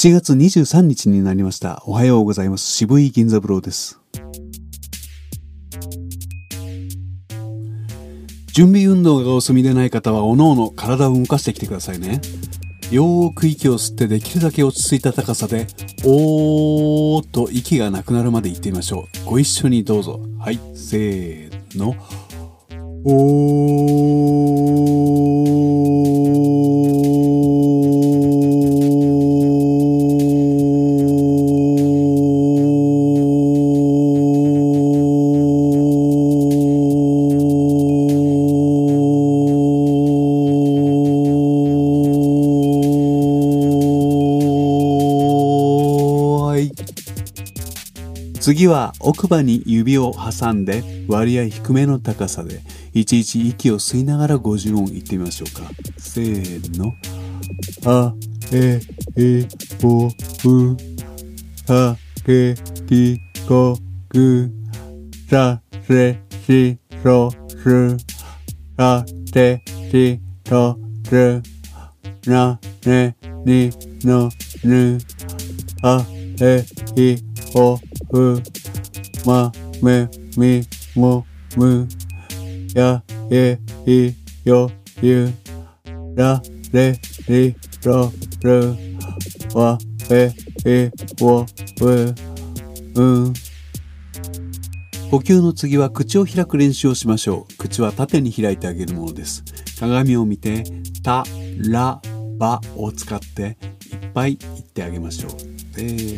7月23日になりました。おはようございます。渋井銀三郎です。準備運動がお済みでない方は、おのおの体を動かしてきてくださいね。よーく息を吸ってできるだけ落ち着いた高さで、おーっと息がなくなるまで言ってみましょう。ご一緒にどうぞ。はい、せーの。おー。次は奥歯に指を挟んで割合低めの高さでいちいち息を吸いながら50音いってみましょうか。せーの。あえいおうはけきこぐさせしろすさてしろすなねにのぬあえいおううまめみもむやえいよゆられりろるわえいをううん呼吸の次は口を開く練習をしましょう口は縦に開いてあげるものです鏡を見て「たらば」を使っていっぱい言ってあげましょう。えー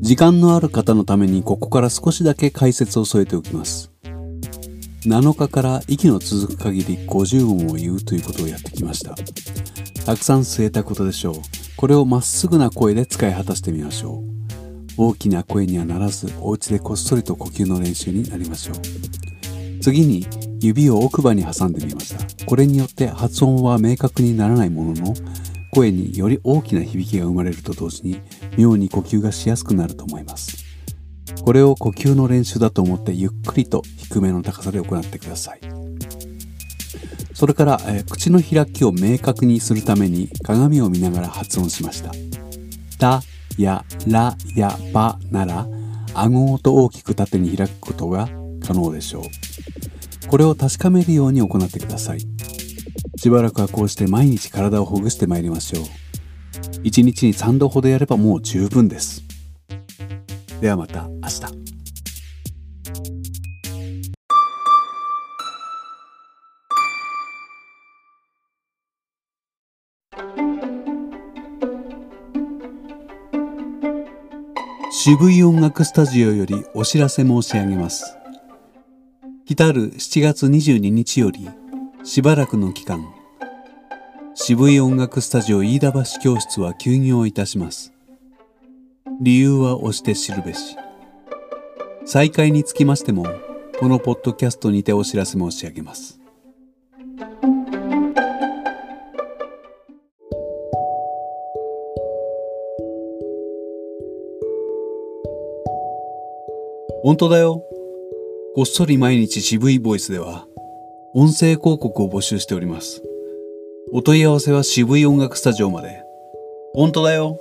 時間のある方のためにここから少しだけ解説を添えておきます。7日から息の続く限り50音を言うということをやってきました。たくさん吸えたことでしょう。これをまっすぐな声で使い果たしてみましょう。大きな声にはならずお家でこっそりと呼吸の練習になりましょう。次に指を奥歯に挟んでみました。これによって発音は明確にならないものの声により大きな響きが生まれると同時に妙に呼吸がしやすくなると思います。これを呼吸の練習だと思ってゆっくりと低めの高さで行ってください。それから、えー、口の開きを明確にするために鏡を見ながら発音しました。たやらやばなら顎ごと大きく縦に開くことが可能でしょう。これを確かめるように行ってください。しばらくはこうして毎日体をほぐしてまいりましょう。1日に3度ほどやればもう十分です。ではまた明日。渋い音楽スタジオよりお知らせ申し上げます。来る7月22日よりしばらくの期間、渋い音楽スタジオ飯田橋教室は休業いたします。理由は押して知るべし。再開につきましても、このポッドキャストにてお知らせ申し上げます。本当だよ。こっそり毎日渋いボイスでは、音声広告を募集しております。お問い合わせは渋い音楽スタジオまで。本当だよ。